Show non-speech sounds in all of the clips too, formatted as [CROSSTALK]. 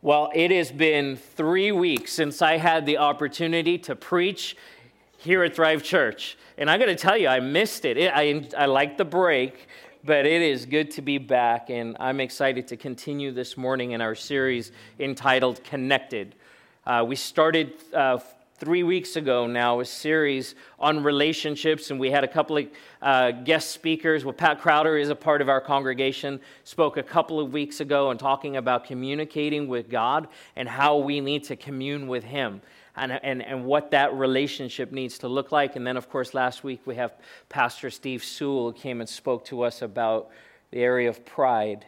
Well, it has been three weeks since I had the opportunity to preach here at Thrive Church. And I'm going to tell you, I missed it. it I, I like the break, but it is good to be back. And I'm excited to continue this morning in our series entitled Connected. Uh, we started uh, three weeks ago now a series on relationships and we had a couple of uh, guest speakers. Well pat crowder is a part of our congregation spoke a couple of weeks ago and talking about communicating with god and how we need to commune with him and, and, and what that relationship needs to look like. And then of course last week we have pastor steve sewell came and spoke to us about the area of pride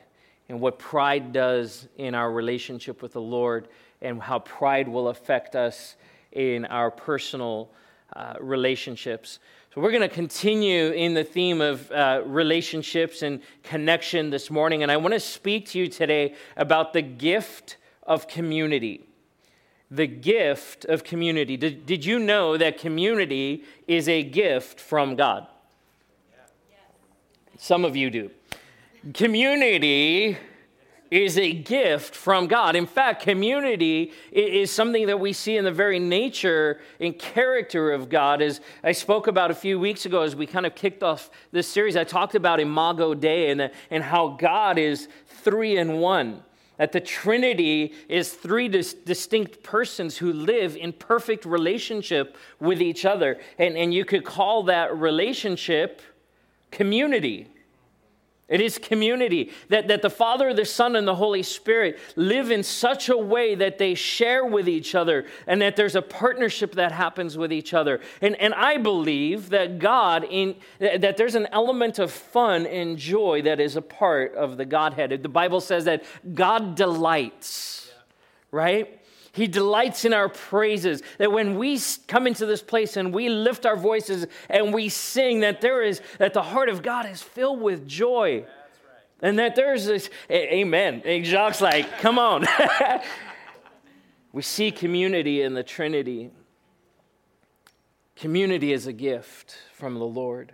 and what pride does in our relationship with the lord and how pride will affect us in our personal uh, relationships. So, we're going to continue in the theme of uh, relationships and connection this morning. And I want to speak to you today about the gift of community. The gift of community. Did, did you know that community is a gift from God? Some of you do. Community is a gift from God. In fact, community is something that we see in the very nature and character of God. As I spoke about a few weeks ago, as we kind of kicked off this series, I talked about Imago Dei and, and how God is three in one. That the Trinity is three dis- distinct persons who live in perfect relationship with each other. And, and you could call that relationship community. It is community. That, that the Father, the Son, and the Holy Spirit live in such a way that they share with each other and that there's a partnership that happens with each other. And, and I believe that God, in, that there's an element of fun and joy that is a part of the Godhead. The Bible says that God delights, right? He delights in our praises. That when we come into this place and we lift our voices and we sing, that there is, that the heart of God is filled with joy. Right. And that there's this, amen. And Jacques like, come on. [LAUGHS] we see community in the Trinity. Community is a gift from the Lord.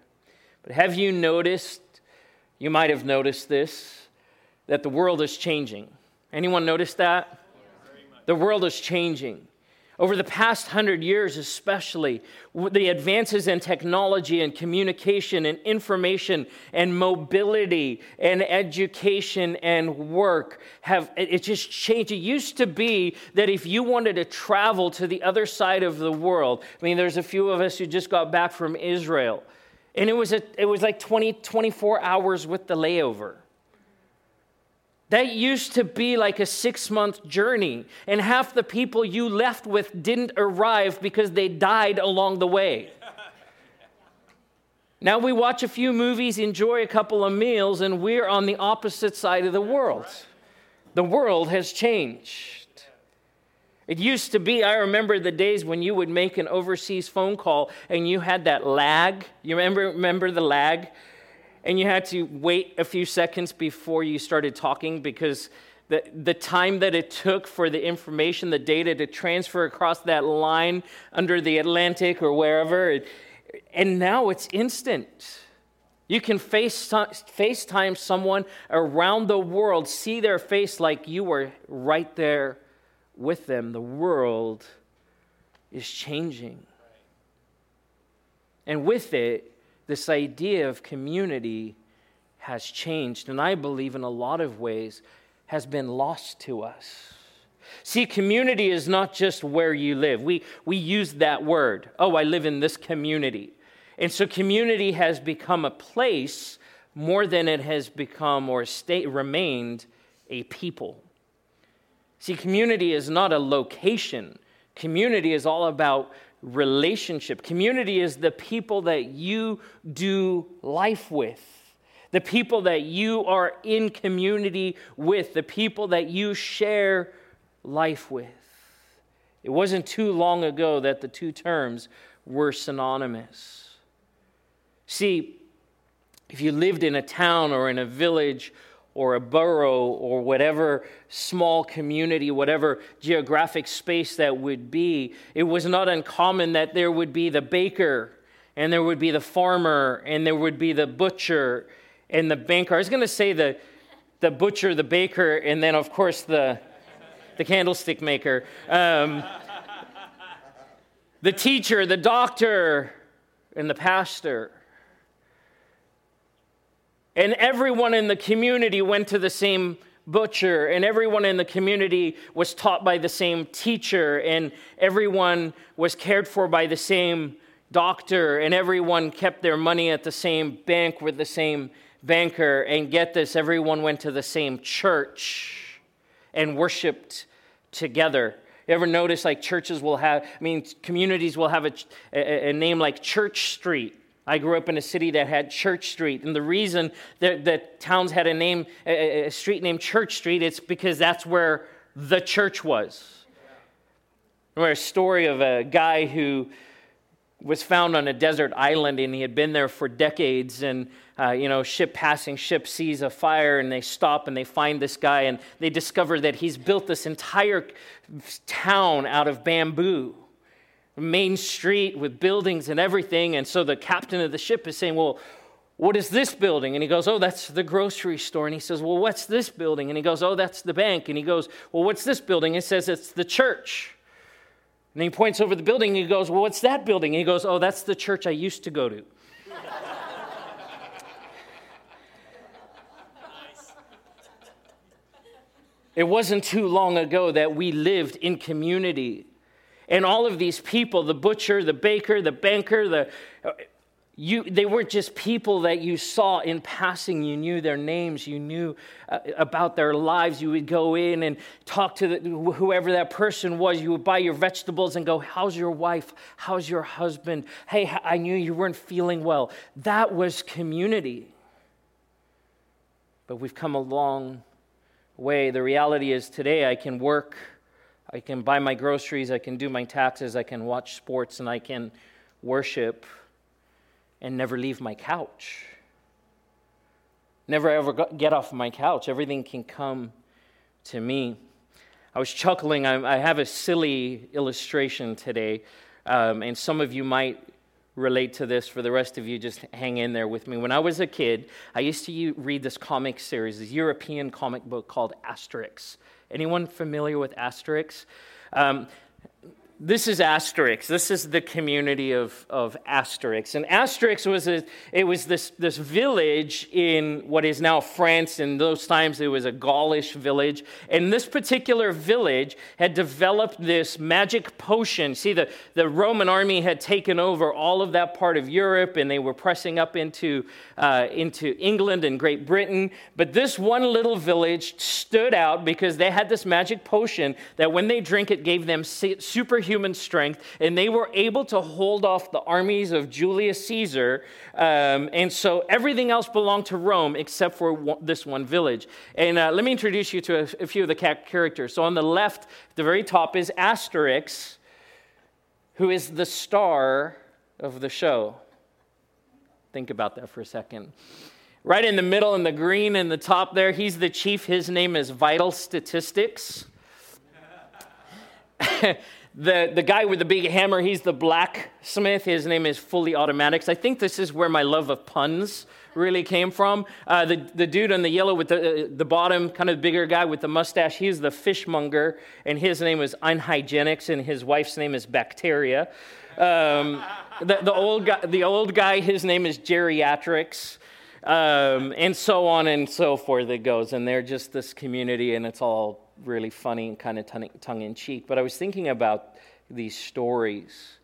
But have you noticed, you might have noticed this, that the world is changing. Anyone notice that? The world is changing. Over the past hundred years, especially, the advances in technology and communication and information and mobility and education and work have it just changed. It used to be that if you wanted to travel to the other side of the world, I mean, there's a few of us who just got back from Israel, and it was, a, it was like 20, 24 hours with the layover. That used to be like a six month journey, and half the people you left with didn't arrive because they died along the way. Now we watch a few movies, enjoy a couple of meals, and we're on the opposite side of the world. The world has changed. It used to be, I remember the days when you would make an overseas phone call and you had that lag. You remember, remember the lag? And you had to wait a few seconds before you started talking because the, the time that it took for the information, the data to transfer across that line under the Atlantic or wherever. And now it's instant. You can face, FaceTime someone around the world, see their face like you were right there with them. The world is changing. And with it, this idea of community has changed, and I believe in a lot of ways has been lost to us. See, community is not just where you live. We, we use that word. Oh, I live in this community. And so community has become a place more than it has become or stay, remained a people. See, community is not a location, community is all about relationship. Community is the people that you do life with, the people that you are in community with, the people that you share life with. It wasn't too long ago that the two terms were synonymous. See, if you lived in a town or in a village or a borough or whatever small community, whatever geographic space that would be, it was not uncommon that there would be the baker and there would be the farmer and there would be the butcher and the banker. I was going to say the, the butcher, the baker, and then, of course, the, the candlestick maker. Um, the teacher, the doctor, and the pastor. And everyone in the community went to the same butcher, and everyone in the community was taught by the same teacher, and everyone was cared for by the same doctor, and everyone kept their money at the same bank with the same banker. And get this, everyone went to the same church and worshiped together. You ever notice like churches will have, I mean, communities will have a, a, a, name like Church Street. I grew up in a city that had Church Street. And the reason that, that towns had a name, a street named Church Street, it's because that's where the church was. Remember a story of a guy who was found on a desert island and he had been there for decades and uh, you know ship passing ship sees a fire and they stop and they find this guy and they discover that he's built this entire town out of bamboo main street with buildings and everything and so the captain of the ship is saying well what is this building? And he goes, Oh, that's the grocery store. And he says, Well, what's this building? And he goes, Oh, that's the bank. And he goes, Well, what's this building? And He says, It's the church. And he points over the building and he goes, Well, what's that building? And he goes, Oh, that's the church I used to go to. It wasn't too long ago that we lived in community. And all of these people the butcher, the baker, the banker, the you, they weren't just people that you saw in passing. You knew their names. You knew uh, about their lives. You would go in and talk to the, whoever that person was. You would buy your vegetables and go, How's your wife? How's your husband? Hey, I knew you weren't feeling well. That was community. But we've come a long way. The reality is today I can work, I can buy my groceries, I can do my taxes, I can watch sports, and I can worship and never leave my couch. Never ever get off my couch. Everything can come to me. I was chuckling. I have a silly illustration today, um, and some of you might relate to this. For the rest of you, just hang in there with me. When I was a kid, I used to read this comic series, this European comic book called Asterix. Anyone familiar with Asterix? Um, this is Asterix. This is the community of, of Asterix. And Asterix was, a, it was this, this village in what is now France. In those times, it was a Gaulish village. And this particular village had developed this magic potion. See, the, the Roman army had taken over all of that part of Europe, and they were pressing up into, uh, into England and Great Britain. But this one little village stood out because they had this magic potion that when they drink it gave them super human strength, and they were able to hold off the armies of Julius Caesar. Um, and so everything else belonged to Rome except for one, this one village. And uh, let me introduce you to a, a few of the characters. So on the left, the very top is Asterix, who is the star of the show. Think about that for a second. Right in the middle, in the green in the top there, he's the chief. His name is Vitalstatistix. [LAUGHS] The, the guy with the big hammer, he's the blacksmith. His name is Fulliautomatix. I think this is where my love of puns really came from. Uh, the, the dude on the yellow with the, uh, the bottom, kind of bigger guy with the mustache, he's the fishmonger, and his name is Unhygienix, and his wife's name is Bacteria. Um, the, the, old guy, the old guy, his name is Geriatrix. Um, and so on and so forth it goes. And they're just this community, and it's all really funny and kind of tongue in cheek. But I was thinking about these stories.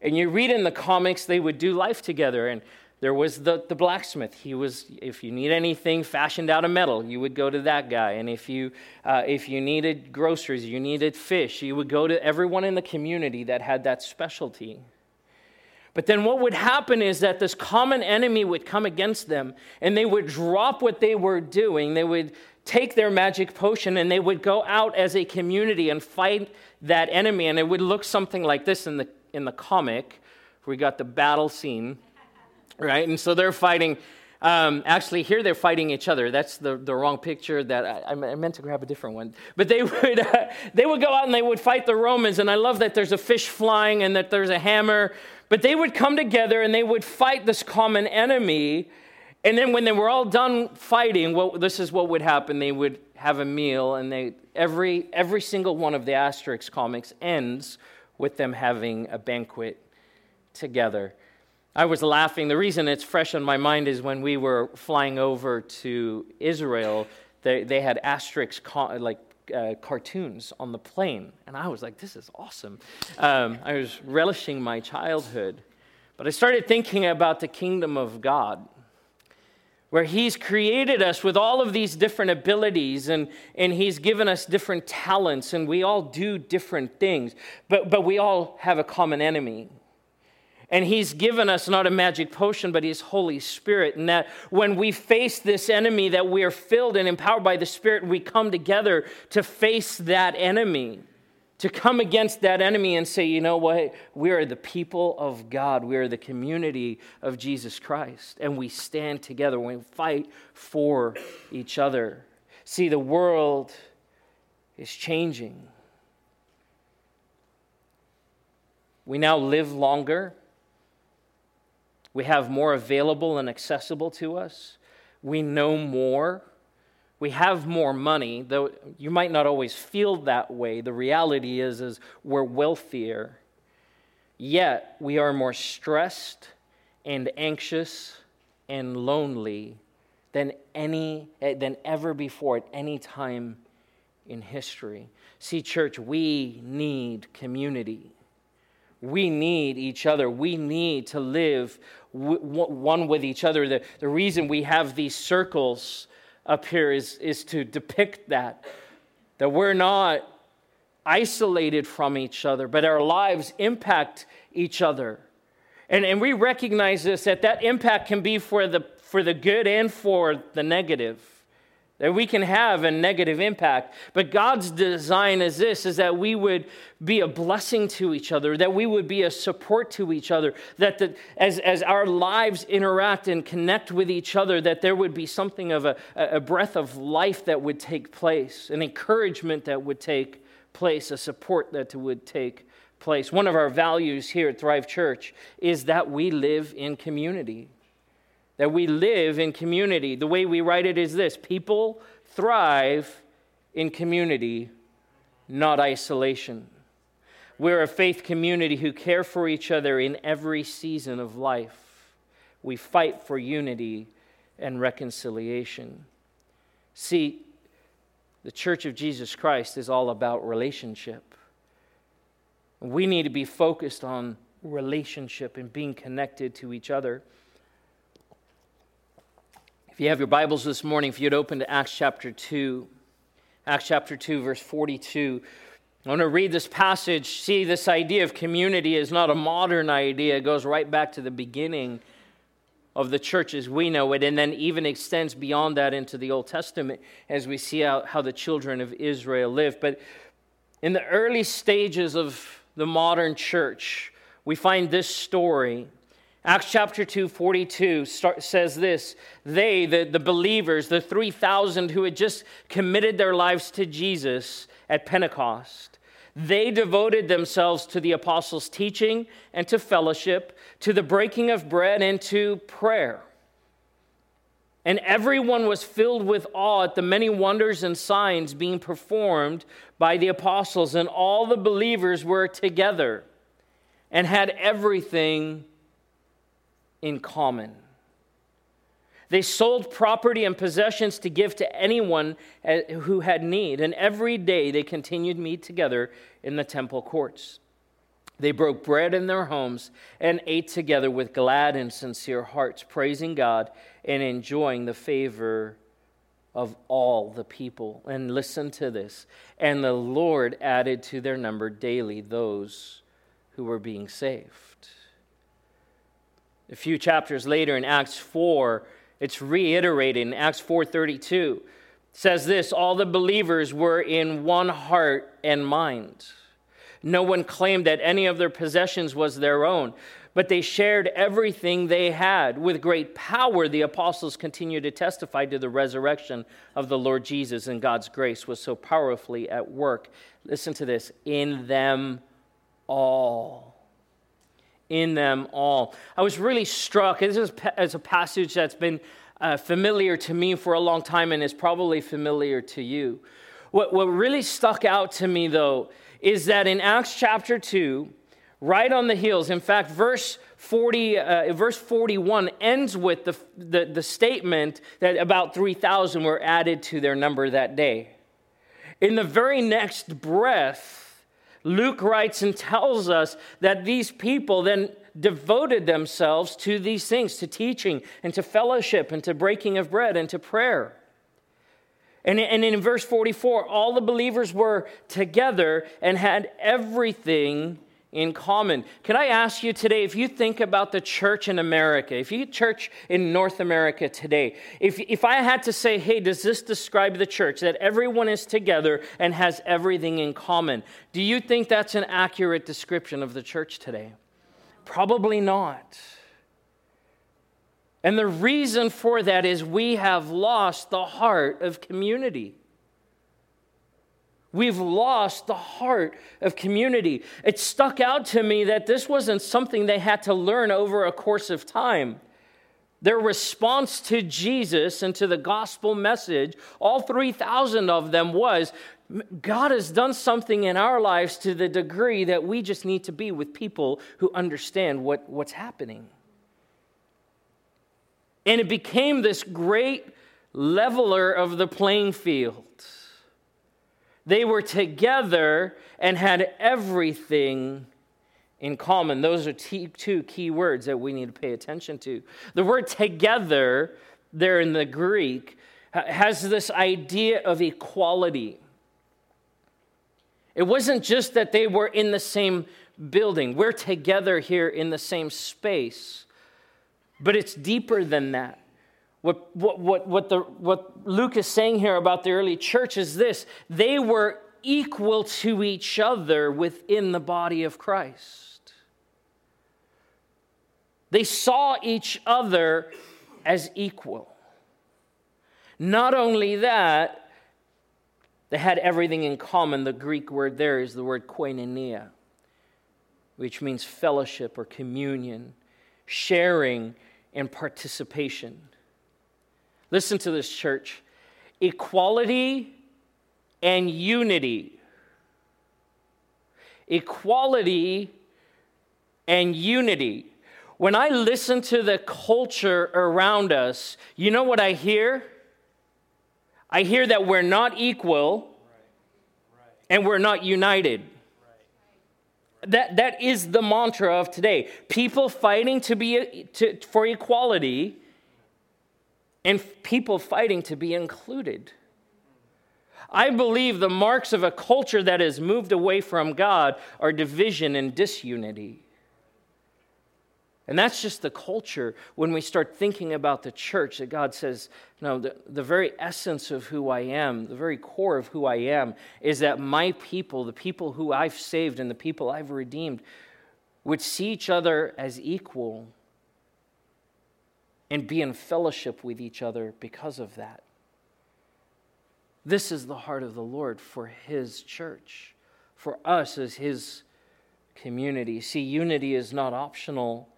And you read in the comics, they would do life together. And there was the, the blacksmith. He was, if you need anything fashioned out of metal, you would go to that guy. And if you, uh, if you needed groceries, you needed fish, you would go to everyone in the community that had that specialty. But then what would happen is that this common enemy would come against them and they would drop what they were doing. They would take their magic potion and they would go out as a community and fight that enemy. And it would look something like this in the, in the comic. We got the battle scene, right? And so they're fighting. Um, actually, here they're fighting each other. That's the, the wrong picture. That I, I meant to grab a different one. But they [LAUGHS] would uh, they would go out and they would fight the Romans. And I love that there's a fish flying and that there's a hammer. But they would come together and they would fight this common enemy and then when they were all done fighting, well, this is what would happen. They would have a meal, and they every every single one of the Asterix comics ends with them having a banquet together. I was laughing. The reason it's fresh on my mind is when we were flying over to Israel, they, they had Asterix like uh, cartoons on the plane, and I was like, "This is awesome." Um, I was relishing my childhood, but I started thinking about the kingdom of God where He's created us with all of these different abilities and, and He's given us different talents, and we all do different things, but, but we all have a common enemy. And He's given us not a magic potion, but His Holy Spirit. And that when we face this enemy, that we are filled and empowered by the Spirit, we come together to face that enemy to come against that enemy and say, you know what? We are the people of God. We are the community of Jesus Christ. And we stand together. We fight for each other. See, the world is changing. We now live longer. We have more available and accessible to us. We know more we have more money, though you might not always feel that way. The reality is, is we're wealthier, yet we are more stressed and anxious and lonely than any eh, than ever before at any time in history. See, church, we need community. We need each other. We need to live one with each other. The, the reason we have these circles up here is, is to depict that. That we're not isolated from each other, but our lives impact each other. And, and we recognize this that that impact can be for the, for the good and for the negative that we can have a negative impact. But god's design is this is that we would be a blessing to each other that we would be a support to each other that the, as, as our lives interact and connect with each other that there would be something of a, a breath of life that would take place an encouragement that would take place a support that would take place. One of our values here at thrive church is that we live in community that we live in community. The way we write it is this people thrive in community, not isolation. We're a faith community who care for each other in every season of life. We fight for unity and reconciliation. See, the Church of Jesus Christ is all about relationship. We need to be focused on relationship and being connected to each other. If you have your Bibles this morning, if you'd open to Acts chapter 2, Acts chapter 2, verse 42. I want to read this passage. See, this idea of community is not a modern idea, it goes right back to the beginning of the church as we know it, and then even extends beyond that into the Old Testament as we see how, how the children of Israel lived. But in the early stages of the modern church, we find this story Acts chapter 2, 42 start, says this They, the, the believers, the 3,000 who had just committed their lives to Jesus at Pentecost, they devoted themselves to the apostles' teaching and to fellowship, to the breaking of bread and to prayer. And everyone was filled with awe at the many wonders and signs being performed by the apostles, and all the believers were together and had everything in common. They sold property and possessions to give to anyone uh, who had need, and every day they continued to meet together in the temple courts. They broke bread in their homes and ate together with glad and sincere hearts, praising God and enjoying the favor of all the people. And listen to this. And the Lord added to their number daily those who were being saved. A few chapters later in Acts 4, it's reiterated in Acts 4:32. says this, all the believers were in one heart and mind. No one claimed that any of their possessions was their own, but they shared everything they had. With great power, the apostles continued to testify to the resurrection of the Lord Jesus, and God's grace was so powerfully at work. Listen to this in them all in them all. I was really struck. This is a passage that's been uh, familiar to me for a long time and is probably familiar to you. What, what really stuck out to me, though, is that in Acts chapter 2, right on the heels, in fact, verse 40, uh, verse 41 ends with the, the, the statement that about 3,000 were added to their number that day. In the very next breath, Luke writes and tells us that these people then devoted themselves to these things, to teaching and to fellowship and to breaking of bread and to prayer. And, in verse 44, all the believers were together and had everything in common. Can I ask you today, if you think about the church in America, if you church in North America today, if, if I had to say, hey, does this describe the church, that everyone is together and has everything in common, do you think that's an accurate description of the church today? Probably not. And the reason for that is we have lost the heart of community. We've lost the heart of community. It stuck out to me that this wasn't something they had to learn over a course of time. Their response to Jesus and to the gospel message, all 3,000 of them, was God has done something in our lives to the degree that we just need to be with people who understand what, what's happening. And it became this great leveler of the playing field. They were together and had everything in common. Those are two key words that we need to pay attention to. The word together, there in the Greek, has this idea of equality. It wasn't just that they were in the same building, we're together here in the same space, but it's deeper than that. What, what, what, what, the, what Luke is saying here about the early church is this they were equal to each other within the body of Christ. They saw each other as equal. Not only that, they had everything in common. The Greek word there is the word koinonia, which means fellowship or communion, sharing and participation. Listen to this, church equality and unity. Equality and unity. When I listen to the culture around us, you know what I hear? I hear that we're not equal and we're not united. That, that is the mantra of today. People fighting to be, to, for equality and people fighting to be included. I believe the marks of a culture that has moved away from God are division and disunity. And that's just the culture when we start thinking about the church that God says, no, the, the very essence of who I am, the very core of who I am, is that my people, the people who I've saved and the people I've redeemed, would see each other as equal and be in fellowship with each other because of that. This is the heart of the Lord for His church, for us as His community. See, unity is not optional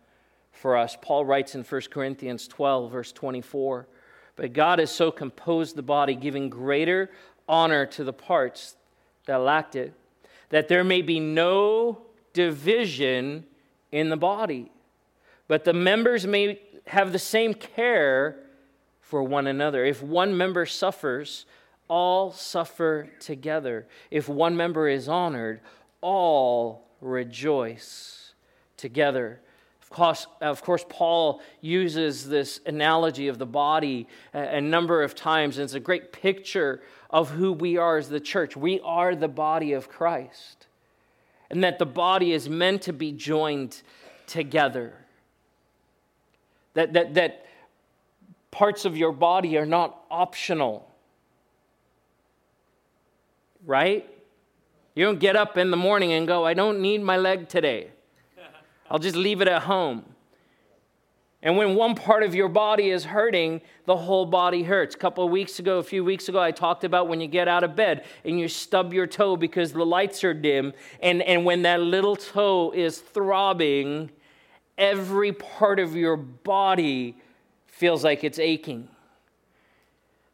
for us. Paul writes in 1 Corinthians 12, verse 24 But God has so composed the body, giving greater honor to the parts that lacked it, that there may be no division in the body, but the members may have the same care for one another. If one member suffers, all suffer together. If one member is honored, all rejoice together. Of course, of course, Paul uses this analogy of the body a number of times, and it's a great picture of who we are as the church. We are the body of Christ, and that the body is meant to be joined together that, that, that parts of your body are not optional. Right? You don't get up in the morning and go, I don't need my leg today. I'll just leave it at home. And when one part of your body is hurting, the whole body hurts. A couple of weeks ago, a few weeks ago, I talked about when you get out of bed and you stub your toe because the lights are dim. And, and when that little toe is throbbing, every part of your body feels like it's aching.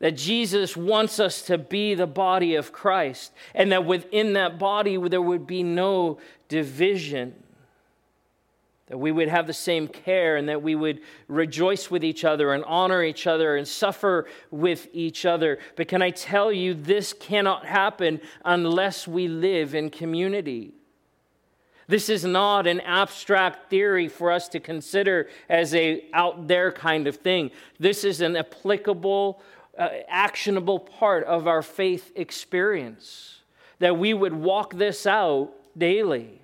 that Jesus wants us to be the body of Christ, and that within that body there would be no division. That we would have the same care and that we would rejoice with each other and honor each other and suffer with each other. But can I tell you, this cannot happen unless we live in community. This is not an abstract theory for us to consider as a out there kind of thing. This is an applicable uh, actionable part of our faith experience, that we would walk this out daily.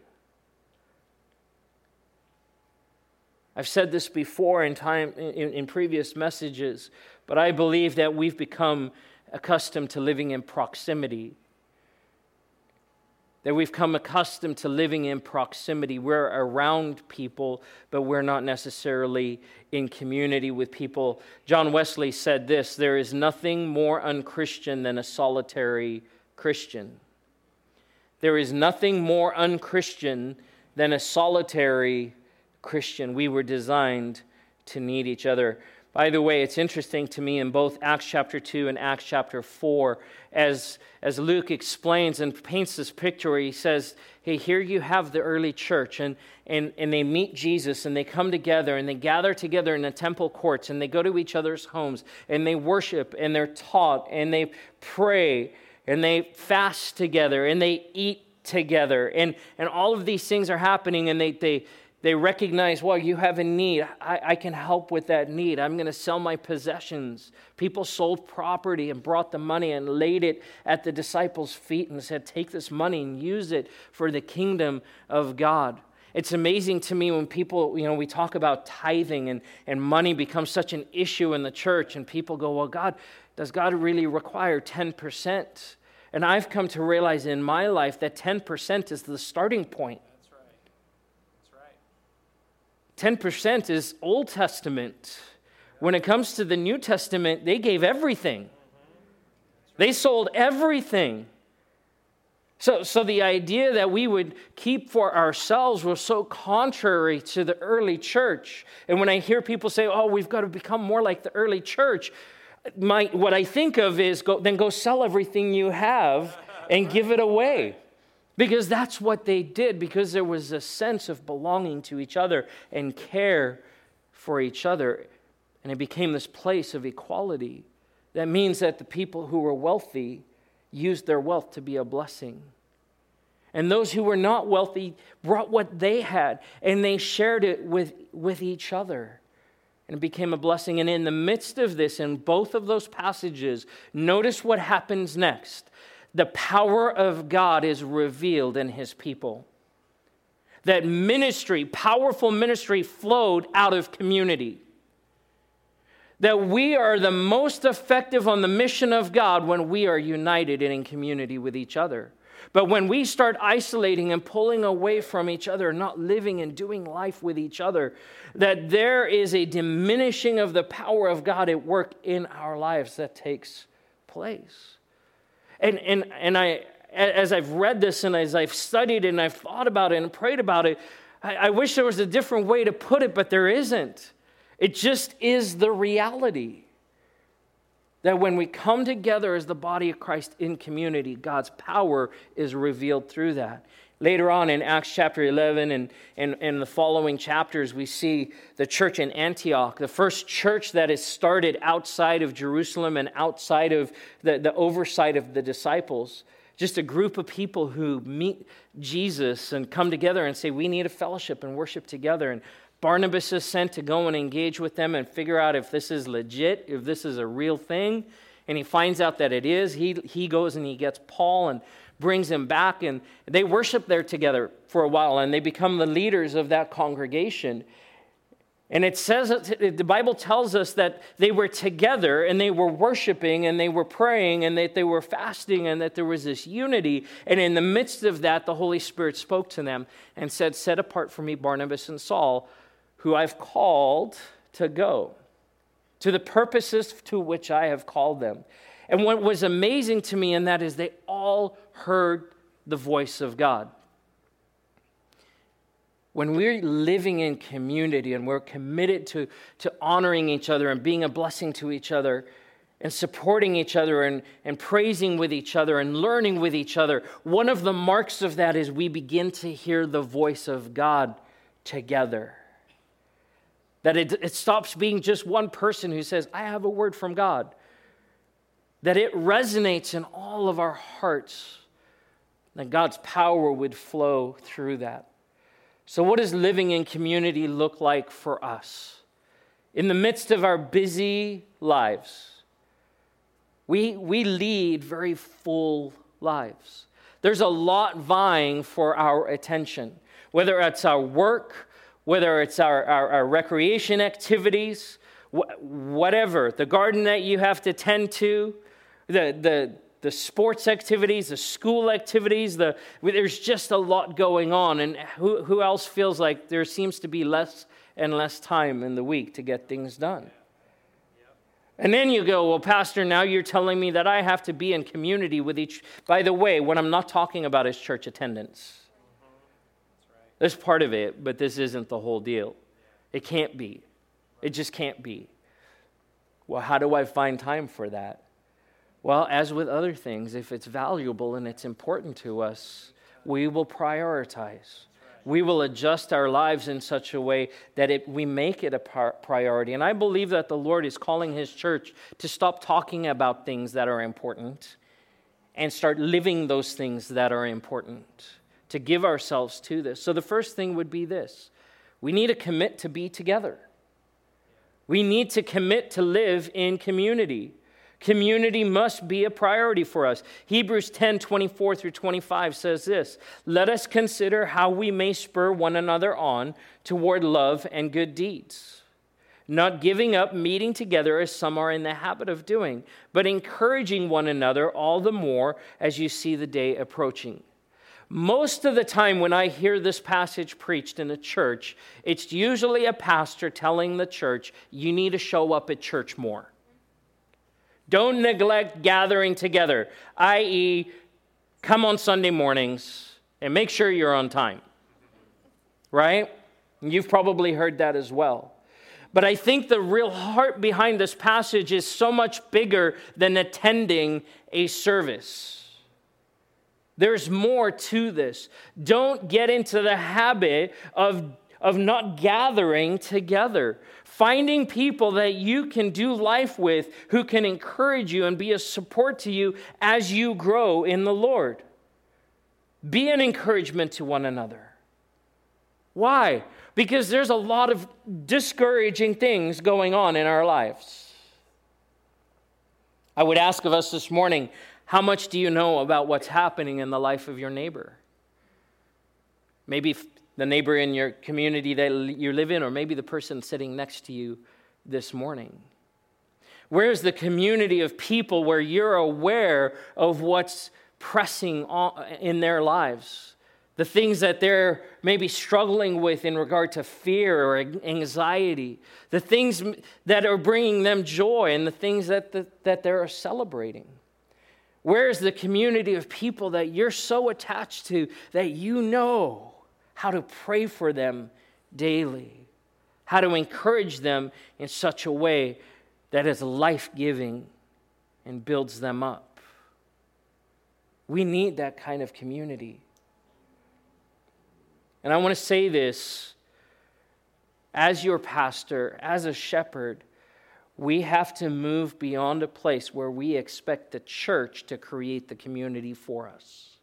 I've said this before in time in, in previous messages, but I believe that we've become accustomed to living in proximity that we've come accustomed to living in proximity. We're around people, but we're not necessarily in community with people. John Wesley said this there is nothing more unchristian than a solitary Christian. There is nothing more unchristian than a solitary Christian. We were designed to need each other. By the way, it's interesting to me in both Acts chapter 2 and Acts chapter 4, as, as Luke explains and paints this picture he says, Hey, here you have the early church, and, and, and they meet Jesus, and they come together, and they gather together in the temple courts, and they go to each other's homes, and they worship, and they're taught, and they pray, and they fast together, and they eat together. And, and all of these things are happening, and they, they, they recognize, well, you have a need. I, I can help with that need. I'm going to sell my possessions. People sold property and brought the money and laid it at the disciples' feet and said, Take this money and use it for the kingdom of God. It's amazing to me when people, you know, we talk about tithing and, and money becomes such an issue in the church, and people go, Well, God, does God really require 10%? And I've come to realize in my life that 10% is the starting point. 10% is Old Testament. When it comes to the New Testament, they gave everything. They sold everything. So, so the idea that we would keep for ourselves was so contrary to the early church. And when I hear people say, oh, we've got to become more like the early church, my, what I think of is go, then go sell everything you have and give it away. Because that's what they did, because there was a sense of belonging to each other and care for each other. And it became this place of equality. That means that the people who were wealthy used their wealth to be a blessing. And those who were not wealthy brought what they had and they shared it with, with each other. And it became a blessing. And in the midst of this, in both of those passages, notice what happens next the power of God is revealed in his people. That ministry, powerful ministry, flowed out of community. That we are the most effective on the mission of God when we are united and in community with each other. But when we start isolating and pulling away from each other, not living and doing life with each other, that there is a diminishing of the power of God at work in our lives that takes place. And, and, and I, as I've read this and as I've studied and I've thought about it and prayed about it, I, I wish there was a different way to put it, but there isn't. It just is the reality that when we come together as the body of Christ in community, God's power is revealed through that. Later on in Acts chapter 11 and, and, and the following chapters, we see the church in Antioch, the first church that is started outside of Jerusalem and outside of the, the oversight of the disciples. Just a group of people who meet Jesus and come together and say, We need a fellowship and worship together. And Barnabas is sent to go and engage with them and figure out if this is legit, if this is a real thing. And he finds out that it is. He, he goes and he gets Paul and brings them back, and they worship there together for a while, and they become the leaders of that congregation. And it says, the Bible tells us that they were together and they were worshiping and they were praying and that they were fasting and that there was this unity. And in the midst of that, the Holy Spirit spoke to them and said, Set apart for me Barnabas and Saul, who I've called to go to the purposes to which I have called them. And what was amazing to me in that is they all heard the voice of God. When we're living in community and we're committed to, to honoring each other and being a blessing to each other, and supporting each other and, and praising with each other and learning with each other. One of the marks of that is we begin to hear the voice of God together. That it, it stops being just one person who says, I have a word from God. That it resonates in all of our hearts. That God's power would flow through that. So, what does living in community look like for us? In the midst of our busy lives, we, we lead very full lives. There's a lot vying for our attention, whether it's our work, whether it's our, our, our recreation activities, wh- whatever, the garden that you have to tend to, the, the, the sports activities, the school activities, the, there's just a lot going on. And who, who else feels like there seems to be less and less time in the week to get things done? And then you go, well, Pastor, now you're telling me that I have to be in community with each. By the way, what I'm not talking about is church attendance. That's part of it, but this isn't the whole deal. It can't be. It just can't be. Well, how do I find time for that? Well, as with other things, if it's valuable and it's important to us, we will prioritize we will adjust our lives in such a way that it, we make it a par- priority. And I believe that the Lord is calling His church to stop talking about things that are important and start living those things that are important, to give ourselves to this. So the first thing would be this we need to commit to be together, we need to commit to live in community. Community must be a priority for us. Hebrews 10 24 through 25 says this Let us consider how we may spur one another on toward love and good deeds, not giving up meeting together as some are in the habit of doing, but encouraging one another all the more as you see the day approaching. Most of the time, when I hear this passage preached in a church, it's usually a pastor telling the church, you need to show up at church more. Don't neglect gathering together, i.e., come on Sunday mornings and make sure you're on time. Right? You've probably heard that as well. But I think the real heart behind this passage is so much bigger than attending a service. There's more to this. Don't get into the habit of, of not gathering together finding people that you can do life with who can encourage you and be a support to you as you grow in the Lord. Be an encouragement to one another. Why? Because there's a lot of discouraging things going on in our lives. I would ask of us this morning how much do you know about what's happening in the life of your neighbor? Maybe the neighbor in your community that you live in, or maybe the person sitting next to you this morning? Where's the community of people where you're aware of what's pressing in their lives? The things that they're maybe struggling with in regard to fear or anxiety, the things that are bringing them joy, and the things that, the, that they're celebrating. Where is the community of people that you're so attached to that you know how to pray for them daily, how to encourage them in such a way that is life giving and builds them up. We need that kind of community. And I want to say this as your pastor, as a shepherd, we have to move beyond a place where we expect the church to create the community for us.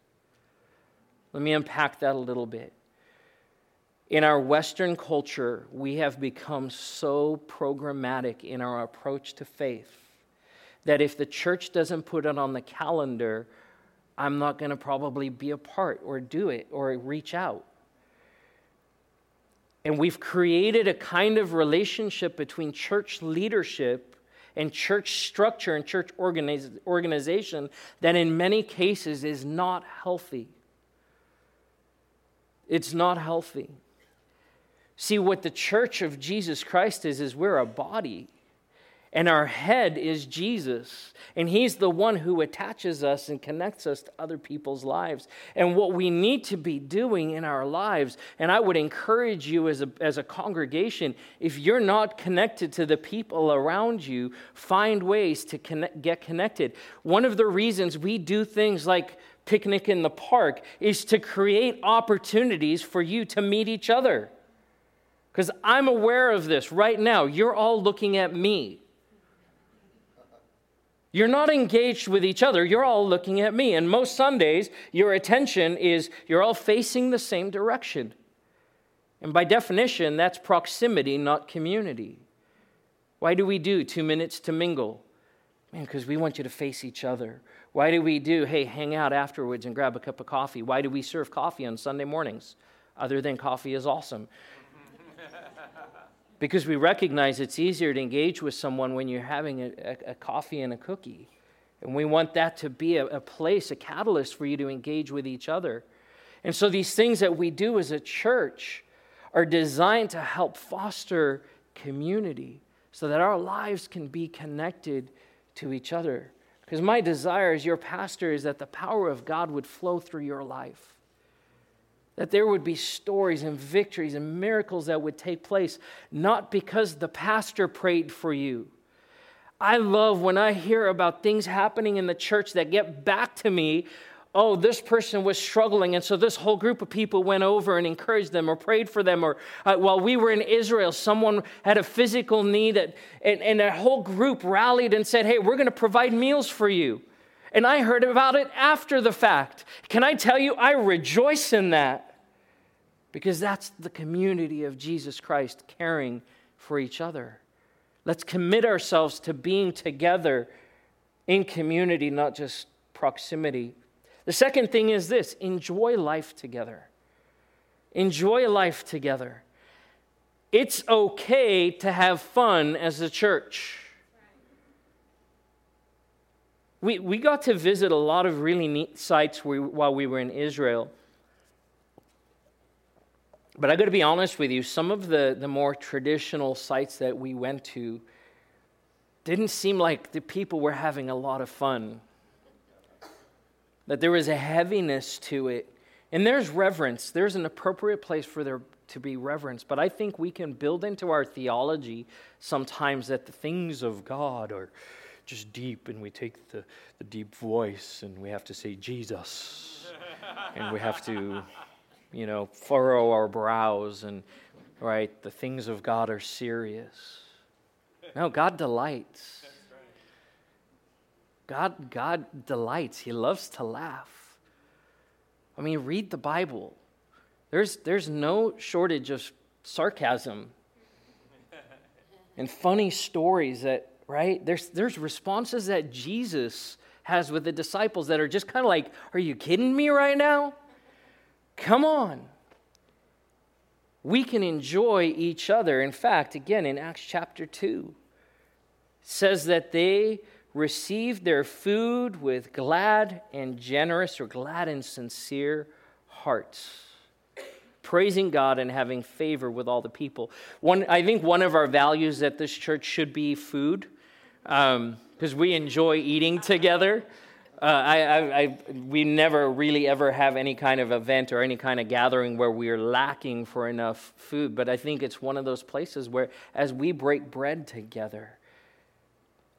Let me unpack that a little bit. In our Western culture, we have become so programmatic in our approach to faith that if the church doesn't put it on the calendar, I'm not going to probably be a part or do it or reach out. And we've created a kind of relationship between church leadership and church structure and church organiz- organization that in many cases is not healthy. It's not healthy. See, what the church of Jesus Christ is, is we're a body. And our head is Jesus. And He's the one who attaches us and connects us to other people's lives. And what we need to be doing in our lives, and I would encourage you as a, as a congregation, if you're not connected to the people around you, find ways to connect, get connected. One of the reasons we do things like picnic in the park is to create opportunities for you to meet each other. Because I'm aware of this right now. You're all looking at me. You're not engaged with each other. You're all looking at me. And most Sundays, your attention is you're all facing the same direction. And by definition, that's proximity, not community. Why do we do two minutes to mingle? Man, because we want you to face each other. Why do we do, hey, hang out afterwards and grab a cup of coffee? Why do we serve coffee on Sunday mornings? Other than coffee is awesome [LAUGHS] because we recognize it's easier to engage with someone when you're having a, a, a coffee and a cookie. And we want that to be a, a place, a catalyst for you to engage with each other. And so these things that we do as a church are designed to help foster community so that our lives can be connected to each other. Because my desire as your pastor is that the power of God would flow through your life that there would be stories and victories and miracles that would take place, not because the pastor prayed for you. I love when I hear about things happening in the church that get back to me. Oh, this person was struggling, and so this whole group of people went over and encouraged them or prayed for them. Or uh, while we were in Israel, someone had a physical need, that, and, and a whole group rallied and said, Hey, we're going to provide meals for you. And I heard about it after the fact. Can I tell you, I rejoice in that because that's the community of Jesus Christ caring for each other. Let's commit ourselves to being together in community, not just proximity. The second thing is this enjoy life together. Enjoy life together. It's okay to have fun as a church. We, we got to visit a lot of really neat sites while we were in Israel. But I got to be honest with you, some of the, the more traditional sites that we went to didn't seem like the people were having a lot of fun. That there was a heaviness to it. And there's reverence, there's an appropriate place for there to be reverence. But I think we can build into our theology sometimes that the things of God are just deep, and we take the, the deep voice and we have to say, Jesus. and we have to, you know, furrow our brows and, right, the things of God are serious. No, God delights. God, God delights. He loves to laugh. I mean, read the Bible. There's, there's no shortage of sarcasm and funny stories that right? There's, there's responses that Jesus has with the disciples that are just kind of like, Are you kidding me right now? Come on. We can enjoy each other. In fact, again, in Acts chapter 2, says that they received their food with glad and generous or glad and sincere hearts praising God and having favor with all the people. One, I think one of our values at this church should be food because um, we enjoy eating together. Uh, I, I, I, we never really ever have any kind of event or any kind of gathering where we are lacking for enough food. But I think it's one of those places where, as we break bread together,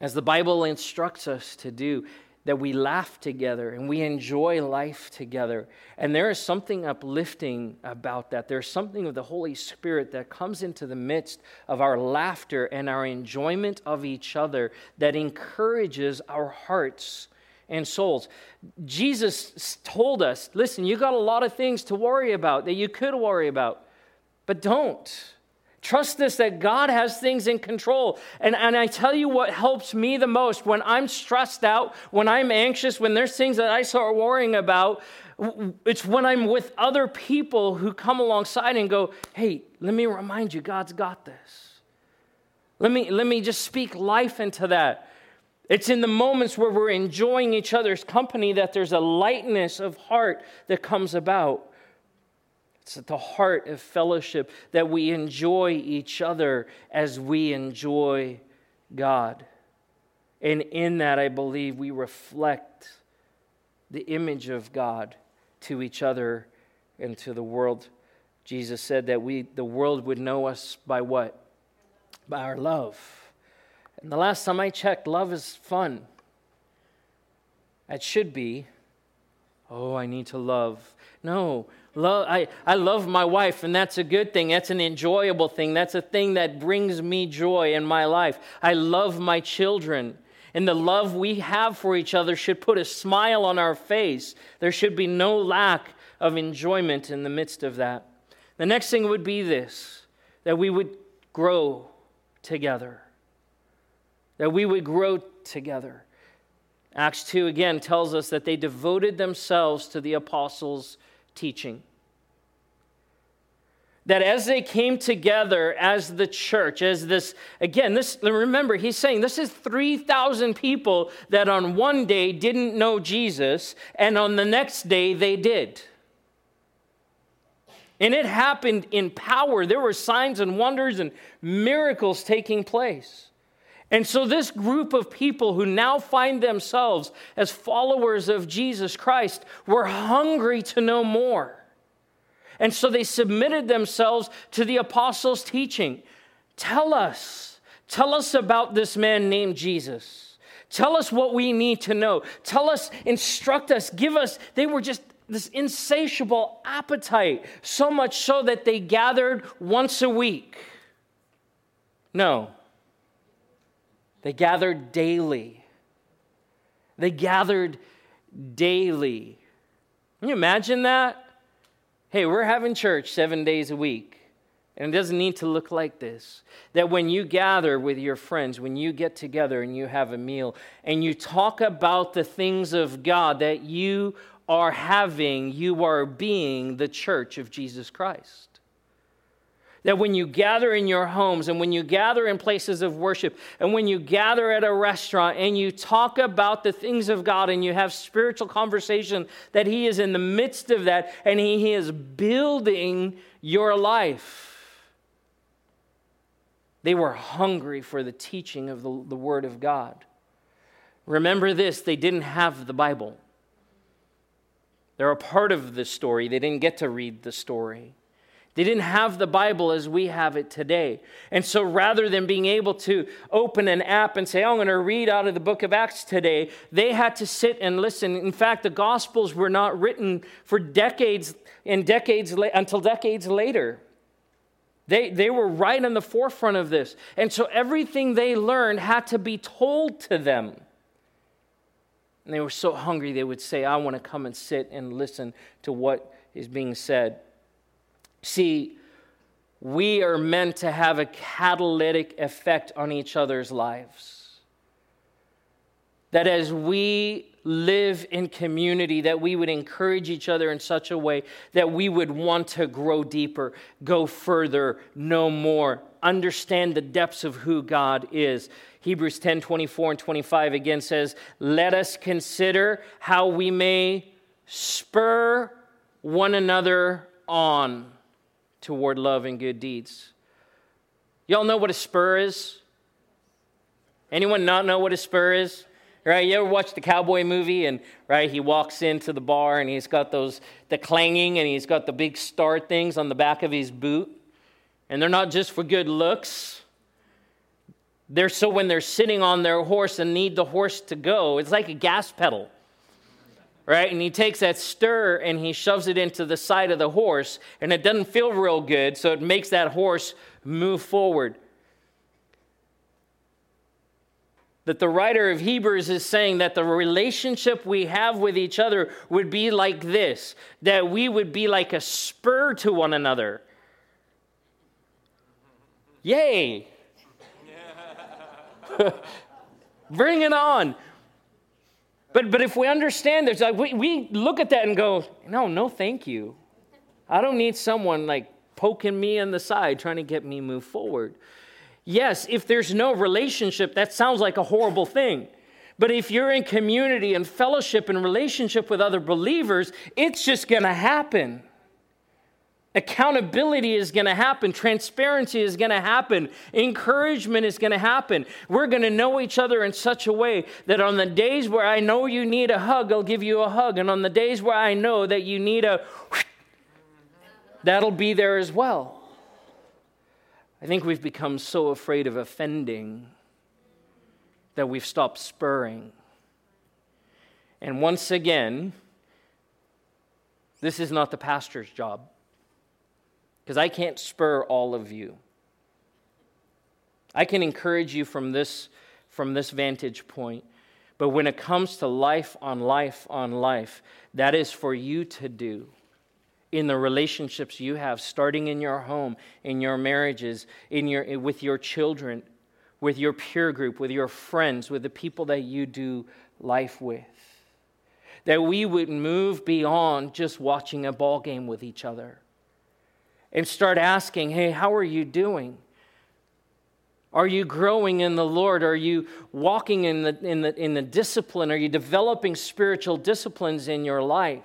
as the Bible instructs us to do, that we laugh together and we enjoy life together. And there is something uplifting about that. There's something of the Holy Spirit that comes into the midst of our laughter and our enjoyment of each other that encourages our hearts and souls. Jesus told us listen, you got a lot of things to worry about that you could worry about, but don't. Trust this that God has things in control. And, and I tell you what helps me the most when I'm stressed out, when I'm anxious, when there's things that I start worrying about, it's when I'm with other people who come alongside and go, hey, let me remind you, God's got this. Let me, let me just speak life into that. It's in the moments where we're enjoying each other's company that there's a lightness of heart that comes about. It's at the heart of fellowship that we enjoy each other as we enjoy God. And in that, I believe we reflect the image of God to each other and to the world. Jesus said that we, the world would know us by what? By our love. And the last time I checked, love is fun. It should be. Oh, I need to love. No, love, I, I love my wife, and that's a good thing. That's an enjoyable thing. That's a thing that brings me joy in my life. I love my children. And the love we have for each other should put a smile on our face. There should be no lack of enjoyment in the midst of that. The next thing would be this that we would grow together. That we would grow together. Acts 2 again tells us that they devoted themselves to the apostles' teaching that as they came together as the church, as this, again, this, remember, he's saying this is 3,000 people that on one day didn't know Jesus, and on the next day they did. And it happened in power. There were signs and wonders and miracles taking place. And so, this group of people who now find themselves as followers of Jesus Christ were hungry to know more. And so they submitted themselves to the apostles' teaching. Tell us, tell us about this man named Jesus. Tell us what we need to know. Tell us, instruct us, give us. They were just this insatiable appetite, so much so that they gathered once a week. No, they gathered daily. They gathered daily. Can you imagine that? hey, we're having church seven days a week. And it doesn't need to look like this. That when you gather with your friends, when you get together and you have a meal, and you talk about the things of God that you are having, you are being the church of Jesus Christ. That when you gather in your homes and when you gather in places of worship and when you gather at a restaurant and you talk about the things of God and you have spiritual conversation, that He is in the midst of that and He, is building your life. They were hungry for the teaching of the, the Word of God. Remember this they didn't have the Bible. They're a part of the story, they didn't get to read the story. They didn't have the Bible as we have it today. And so rather than being able to open an app and say, oh, I'm going to read out of the book of Acts today, they had to sit and listen. In fact, the Gospels were not written for decades and decades until decades later. They, they were right on the forefront of this. And so everything they learned had to be told to them. And they were so hungry, they would say, I want to come and sit and listen to what is being said. See, we are meant to have a catalytic effect on each other's lives. That as we live in community, that we would encourage each other in such a way that we would want to grow deeper, go further, know more, understand the depths of who God is. Hebrews 10 24 and 25 again says, Let us consider how we may spur one another on toward love and good deeds. Y'all know what a spur is? Anyone not know what a spur is? Right? You ever watch the cowboy movie and right he walks into the bar and he's got those the clanging and he's got the big star things on the back of his boot. And they're not just for good looks. They're so when they're sitting on their horse and need the horse to go, it's like a gas pedal right? And he takes that stir and he shoves it into the side of the horse, and it doesn't feel real good, so it makes that horse move forward. That the writer of Hebrews is saying that the relationship we have with each other would be like this that we would be like a spur to one another. Yay! [LAUGHS] Bring it on. But, but if we understand this, like we, we look at that and go, no, no, thank you. I don't need someone like poking me in the side trying to get me move forward. Yes, if there's no relationship, that sounds like a horrible thing. But if you're in community and fellowship and relationship with other believers, it's just going to happen. Accountability is going to happen. Transparency is going to happen. Encouragement is going to happen. We're going to know each other in such a way that on the days where I know you need a hug, I'll give you a hug. And on the days where I know that you need a, that'll be there as well. I think we've become so afraid of offending that we've stopped spurring. And once again, this is not the pastor's job because I can't spur all of you. I can encourage you from this, from this vantage point. But when it comes to life on life on life, that is for you to do in the relationships you have, starting in your home, in your marriages, in your, with your children, with your peer group, with your friends, with the people that you do life with. That we would move beyond just watching a ball game with each other and start asking, hey, how are you doing? Are you growing in the Lord? Are you walking in the, in the, in the discipline? Are you developing spiritual disciplines in your life?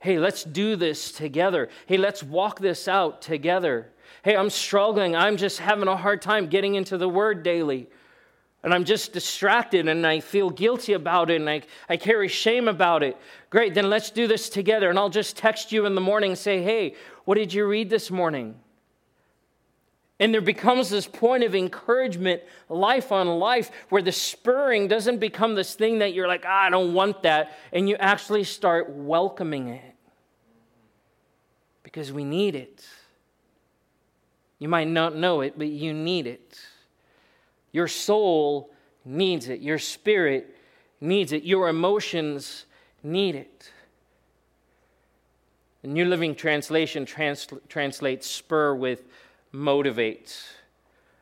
Hey, let's do this together. Hey, let's walk this out together. Hey, I'm struggling. I'm just having a hard time getting into the Word daily and I'm just distracted and I feel guilty about it and I, I carry shame about it. Great, then let's do this together. And I'll just text you in the morning and say, hey, what did you read this morning? And there becomes this point of encouragement, life on life, where the spurring doesn't become this thing that you're like, ah, I don't want that. And you actually start welcoming it because we need it. You might not know it, but you need it. Your soul needs it. Your spirit needs it. Your emotions need it. The New Living Translation trans- translates spur with motivate.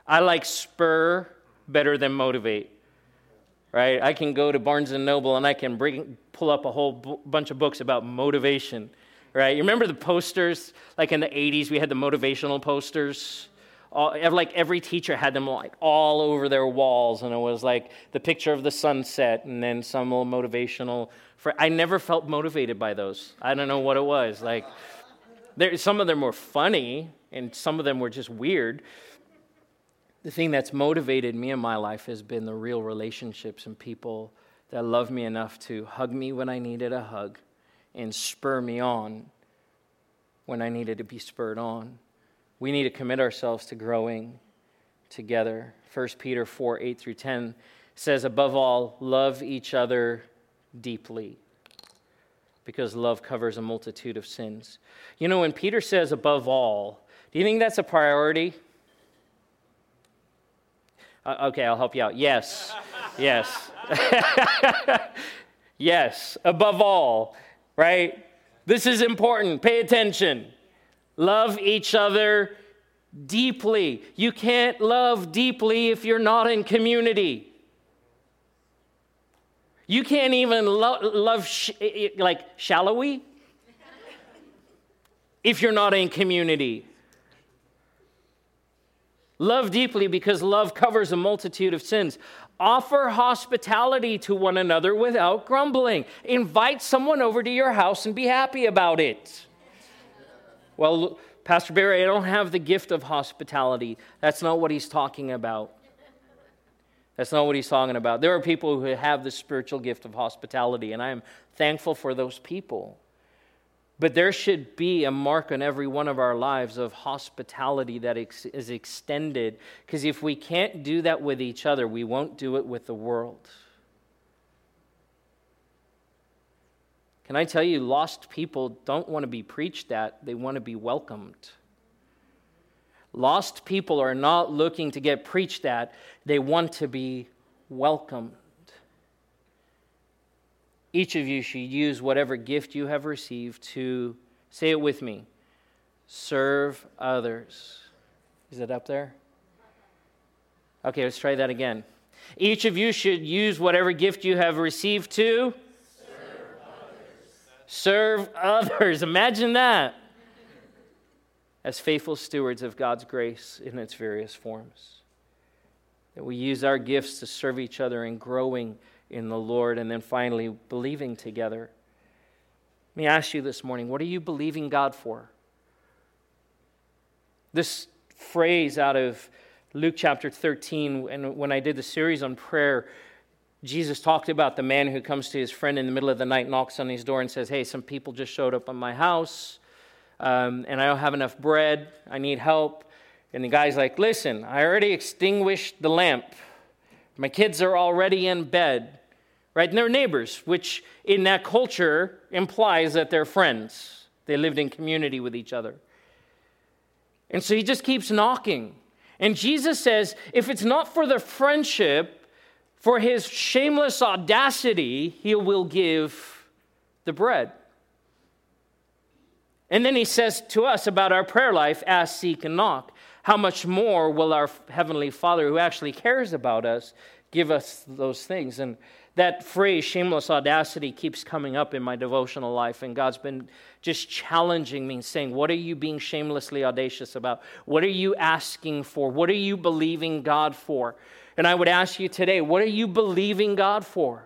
I like spur better than motivate. Right? I can go to Barnes and Noble and I can bring, pull up a whole b- bunch of books about motivation. Right? You remember the posters? Like in the 80s, we had the motivational posters all, like every teacher had them like all over their walls, and it was like the picture of the sunset, and then some little motivational. For I never felt motivated by those. I don't know what it was. Like, there, some of them were funny, and some of them were just weird. The thing that's motivated me in my life has been the real relationships and people that love me enough to hug me when I needed a hug and spur me on when I needed to be spurred on we need to commit ourselves to growing together. 1 Peter 4 8 through 10 says, Above all, love each other deeply, because love covers a multitude of sins. You know, when Peter says above all, do you think that's a priority? Uh, okay, I'll help you out. Yes, yes. [LAUGHS] yes, above all, right? This is important. Pay attention. Love each other deeply. You can't love deeply if you're not in community. You can't even lo- love sh- like shallowy if you're not in community. Love deeply because love covers a multitude of sins. Offer hospitality to one another without grumbling. Invite someone over to your house and be happy about it. Well, Pastor Barry, I don't have the gift of hospitality. That's not what he's talking about. That's not what he's talking about. There are people who have the spiritual gift of hospitality, and I am thankful for those people. But there should be a mark on every one of our lives of hospitality that is extended, because if we can't do that with each other, we won't do it with the world. Can I tell you, lost people don't want to be preached at, they want to be welcomed. Lost people are not looking to get preached at, they want to be welcomed. Each of you should use whatever gift you have received to, say it with me, serve others. Is it up there? Okay, let's try that again. Each of you should use whatever gift you have received to serve others. [LAUGHS] Imagine that. As faithful stewards of God's grace in its various forms. That we use our gifts to serve each other and growing in the Lord, and then finally believing together. Let me ask you this morning what are you believing God for? This phrase out of Luke chapter 13, and when I did the series on prayer, Jesus talked about the man who comes to his friend in the middle of the night, knocks on his door, and says, Hey, some people just showed up on my house, um, and I don't have enough bread. I need help. And the guy's like, Listen, I already extinguished the lamp. My kids are already in bed right? And they're neighbors, which in that culture implies that they're friends. They lived in community with each other. And so he just keeps knocking. And Jesus says, if it's not for the friendship, for his shameless audacity, he will give the bread. And then he says to us about our prayer life ask, seek, and knock. How much more will our Heavenly Father, who actually cares about us, give us those things? And that phrase, shameless audacity, keeps coming up in my devotional life, and God's been just challenging me, saying, What are you being shamelessly audacious about? What are you asking for? What are you believing God for? And I would ask you today, what are you believing God for?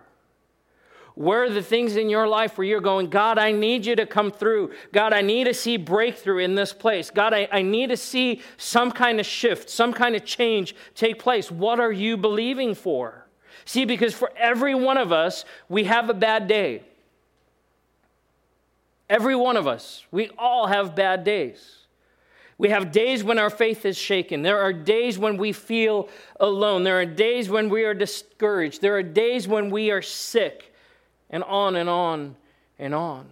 Where are the things in your life where you're going, God, I need you to come through. God, I need to see breakthrough in this place. God, I, I need to see some kind of shift, some kind of change take place. What are you believing for? See, because for every one of us, we have a bad day. Every one of us, we all have bad days. We have days when our faith is shaken. There are days when we feel alone. There are days when we are discouraged. There are days when we are sick, and on and on and on.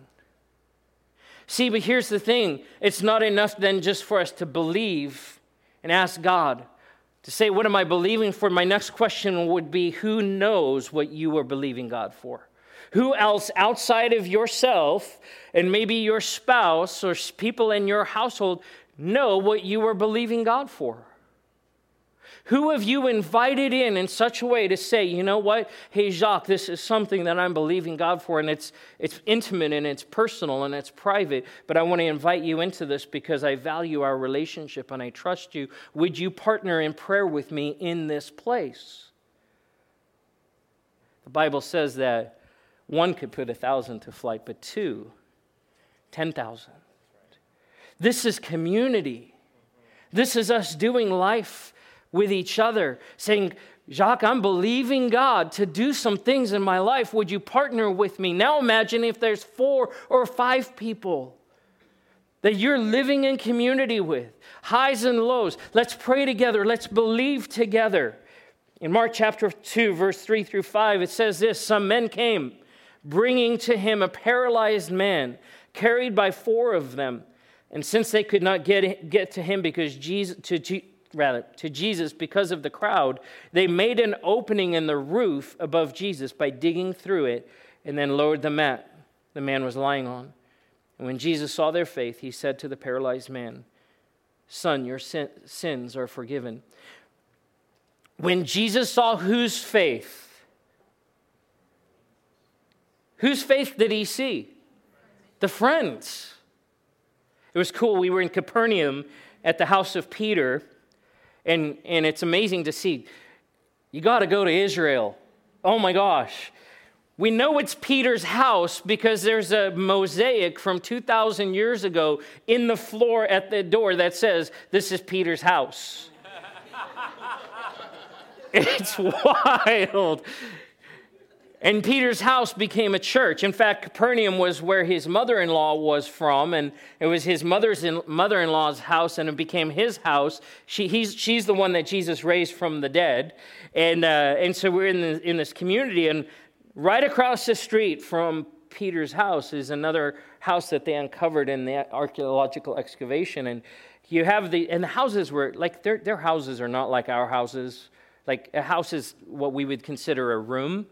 See, but here's the thing it's not enough then just for us to believe and ask God to say, What am I believing for? My next question would be Who knows what you are believing God for? Who else outside of yourself and maybe your spouse or people in your household know what you are believing God for? Who have you invited in in such a way to say, you know what? Hey, Jacques, this is something that I'm believing God for, and it's, it's intimate and it's personal and it's private, but I want to invite you into this because I value our relationship and I trust you. Would you partner in prayer with me in this place? The Bible says that one could put a thousand to flight, but two, 10,000. This is community. This is us doing life with each other, saying, Jacques, I'm believing God to do some things in my life. Would you partner with me? Now imagine if there's four or five people that you're living in community with, highs and lows. Let's pray together. Let's believe together. In Mark chapter 2, verse 3 through 5, it says this Some men came, bringing to him a paralyzed man, carried by four of them. And since they could not get, get to him because Jesus, to, rather, to Jesus because of the crowd, they made an opening in the roof above Jesus by digging through it and then lowered the mat the man was lying on. And when Jesus saw their faith, he said to the paralyzed man, Son, your sin- sins are forgiven. When Jesus saw whose faith, whose faith did he see? The friends. It was cool. We were in Capernaum at the house of Peter and, and it's amazing to see. You got to go to Israel. Oh my gosh. We know it's Peter's house because there's a mosaic from 2,000 years ago in the floor at the door that says, This is Peter's house. [LAUGHS] it's [LAUGHS] wild. And Peter's house became a church. In fact, Capernaum was where his mother in law was from, and it was his mother's mother in law's house, and it became his house. She, he's, she's the one that Jesus raised from the dead. And, uh, and so we're in, the, in this community, and right across the street from Peter's house is another house that they uncovered in the archaeological excavation. And you have the, and the houses were like, their, their houses are not like our houses. Like a house is what we would consider a room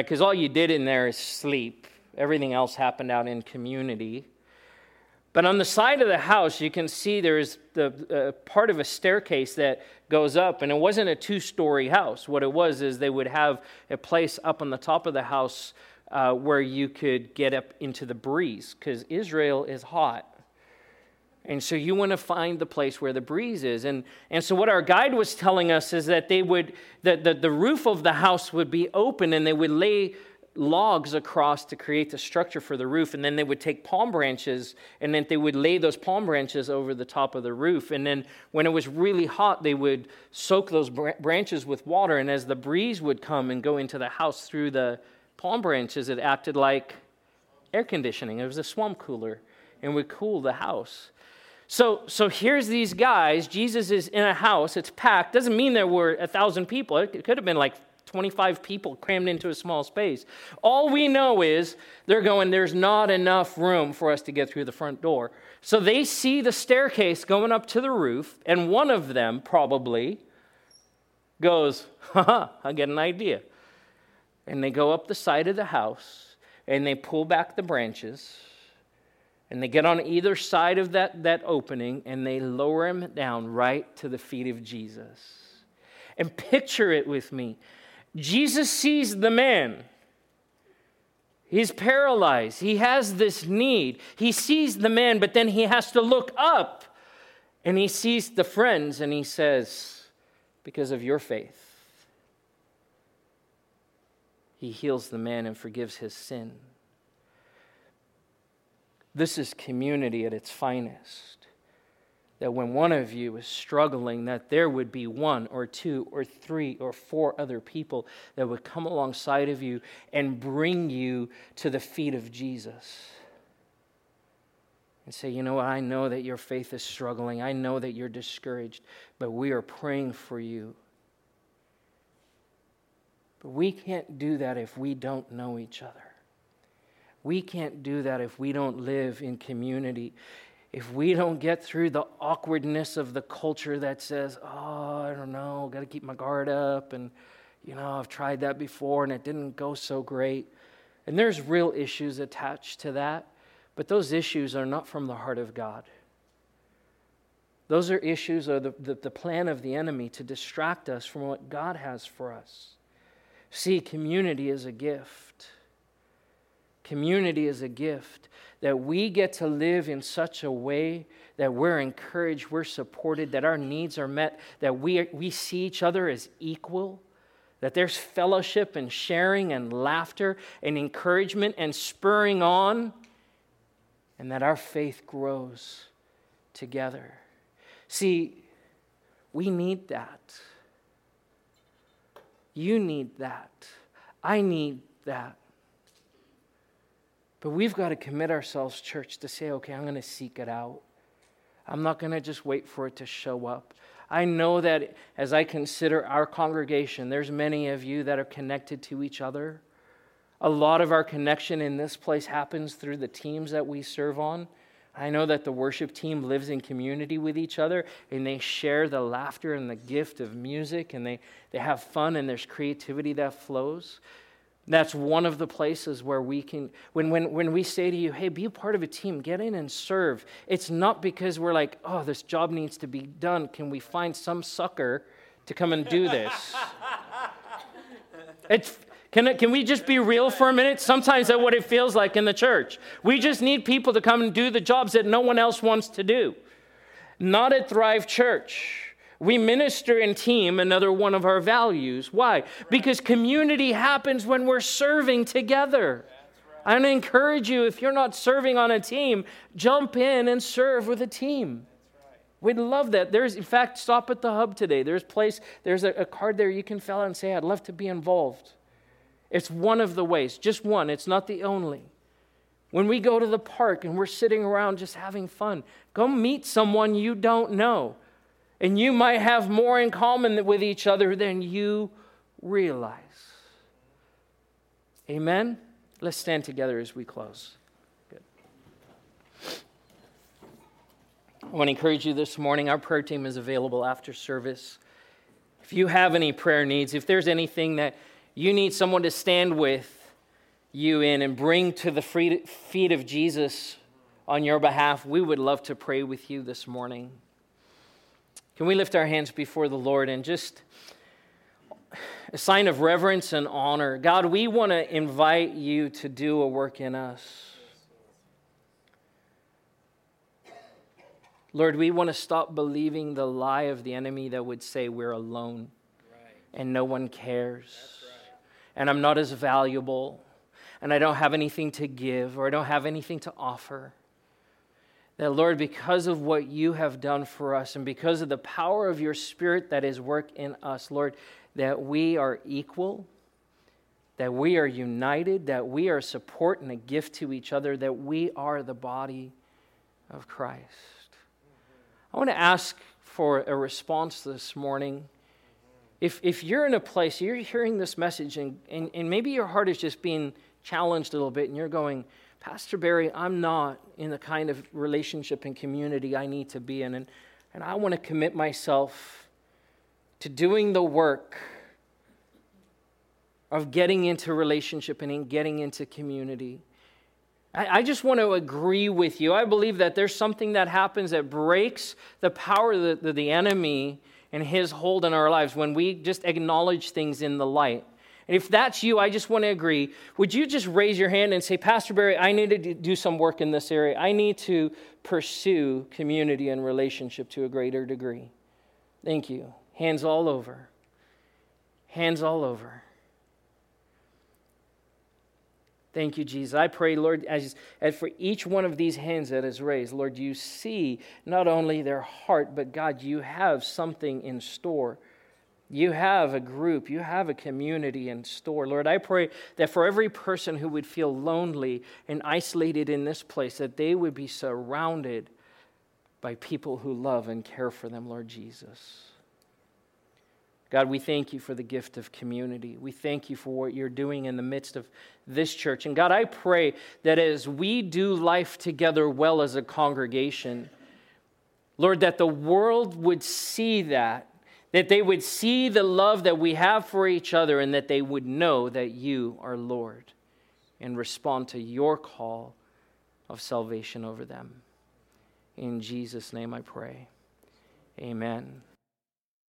because all you did in there is sleep. Everything else happened out in community. But on the side of the house, you can see there's the uh, part of a staircase that goes up, and it wasn't a two story house. What it was is they would have a place up on the top of the house uh, where you could get up into the breeze, because Israel is hot. And so you want to find the place where the breeze is. And, and so what our guide was telling us is that they would, that the, the roof of the house would be open and they would lay logs across to create the structure for the roof. And then they would take palm branches and then they would lay those palm branches over the top of the roof. And then when it was really hot they would soak those branches with water. And as the breeze would come and go into the house through the palm branches it acted like air conditioning. It was a swamp cooler and would cool the house so, so here's these guys. Jesus is in a house. It's packed. Doesn't mean there were a thousand people. It could have been like 25 people crammed into a small space. All we know is they're going, there's not enough room for us to get through the front door. So they see the staircase going up to the roof, and one of them probably goes, haha, I get an idea. And they go up the side of the house and they pull back the branches and they get on either side of that, that opening and they lower him down right to the feet of Jesus. And picture it with me Jesus sees the man. He's paralyzed. He has this need. He sees the man, but then he has to look up and he sees the friends and he says, Because of your faith, he heals the man and forgives his sin. This is community at its finest. That when one of you is struggling, that there would be one or two or three or four other people that would come alongside of you and bring you to the feet of Jesus. And say, you know what, I know that your faith is struggling. I know that you're discouraged, but we are praying for you. But we can't do that if we don't know each other. We can't do that if we don't live in community. If we don't get through the awkwardness of the culture that says, oh, I don't know, got to keep my guard up, and, you know, I've tried that before and it didn't go so great. And there's real issues attached to that, but those issues are not from the heart of God. Those are issues or the, the, the plan of the enemy to distract us from what God has for us. See, community is a gift. Community is a gift that we get to live in such a way that we're encouraged, we're supported, that our needs are met, that we, we see each other as equal, that there's fellowship and sharing and laughter and encouragement and spurring on, and that our faith grows together. See, we need that. You need that. I need that. But we've got to commit ourselves, church, to say, okay, I'm going to seek it out. I'm not going to just wait for it to show up. I know that as I consider our congregation, there's many of you that are connected to each other. A lot of our connection in this place happens through the teams that we serve on. I know that the worship team lives in community with each other and they share the laughter and the gift of music and they, they have fun and there's creativity that flows. That's one of the places where we can, when, when, when we say to you, hey, be a part of a team, get in and serve, it's not because we're like, oh, this job needs to be done. Can we find some sucker to come and do this? [LAUGHS] it's, can, it, can we just be real for a minute? Sometimes that's what it feels like in the church. We just need people to come and do the jobs that no one else wants to do. Not at Thrive Church. We minister in team, another one of our values. Why? Because community happens when we're serving together. I want to encourage you if you're not serving on a team, jump in and serve with a team. We'd love that. There's, in fact, stop at the hub today. There's place. There's a, a card there you can fill out and say, "I'd love to be involved." It's one of the ways, just one. It's not the only. When we go to the park and we're sitting around just having fun, go meet someone you don't know and you might have more in common with each other than you realize. Amen? Let's stand together as we close. Good. I want to encourage you this morning. Our prayer team is available after service. If you have any prayer needs, if there's anything that you need someone to stand with you in and bring to the feet of Jesus on your behalf, we would love to pray with you this morning. Can we lift our hands before the Lord and just a sign of reverence and honor? God, we want to invite you to do a work in us. Lord, we want to stop believing the lie of the enemy that would say we're alone right. and no one cares right. and I'm not as valuable and I don't have anything to give or I don't have anything to offer. That, Lord, because of what you have done for us and because of the power of your Spirit that is work in us, Lord, that we are equal, that we are united, that we are support and a gift to each other, that we are the body of Christ. I want to ask for a response this morning. If, if you're in a place, you're hearing this message, and, and, and maybe your heart is just being challenged a little bit, and you're going, Pastor Barry, I'm not in the kind of relationship and community I need to be in, and, and I want to commit myself to doing the work of getting into relationship and in getting into community. I, I just want to agree with you. I believe that there's something that happens that breaks the power of the, the enemy and his hold in our lives when we just acknowledge things in the light. If that's you, I just want to agree. Would you just raise your hand and say, Pastor Barry, I need to do some work in this area. I need to pursue community and relationship to a greater degree. Thank you. Hands all over. Hands all over. Thank you, Jesus. I pray, Lord, as, as for each one of these hands that is raised, Lord, you see not only their heart, but God, you have something in store. You have a group, you have a community in store. Lord, I pray that for every person who would feel lonely and isolated in this place, that they would be surrounded by people who love and care for them, Lord Jesus. God, we thank you for the gift of community. We thank you for what you're doing in the midst of this church. And God, I pray that as we do life together well as a congregation, Lord, that the world would see that, that they would see the love that we have for each other, and that they would know that you are Lord and respond to your call of salvation over them. In Jesus' name I pray. Amen.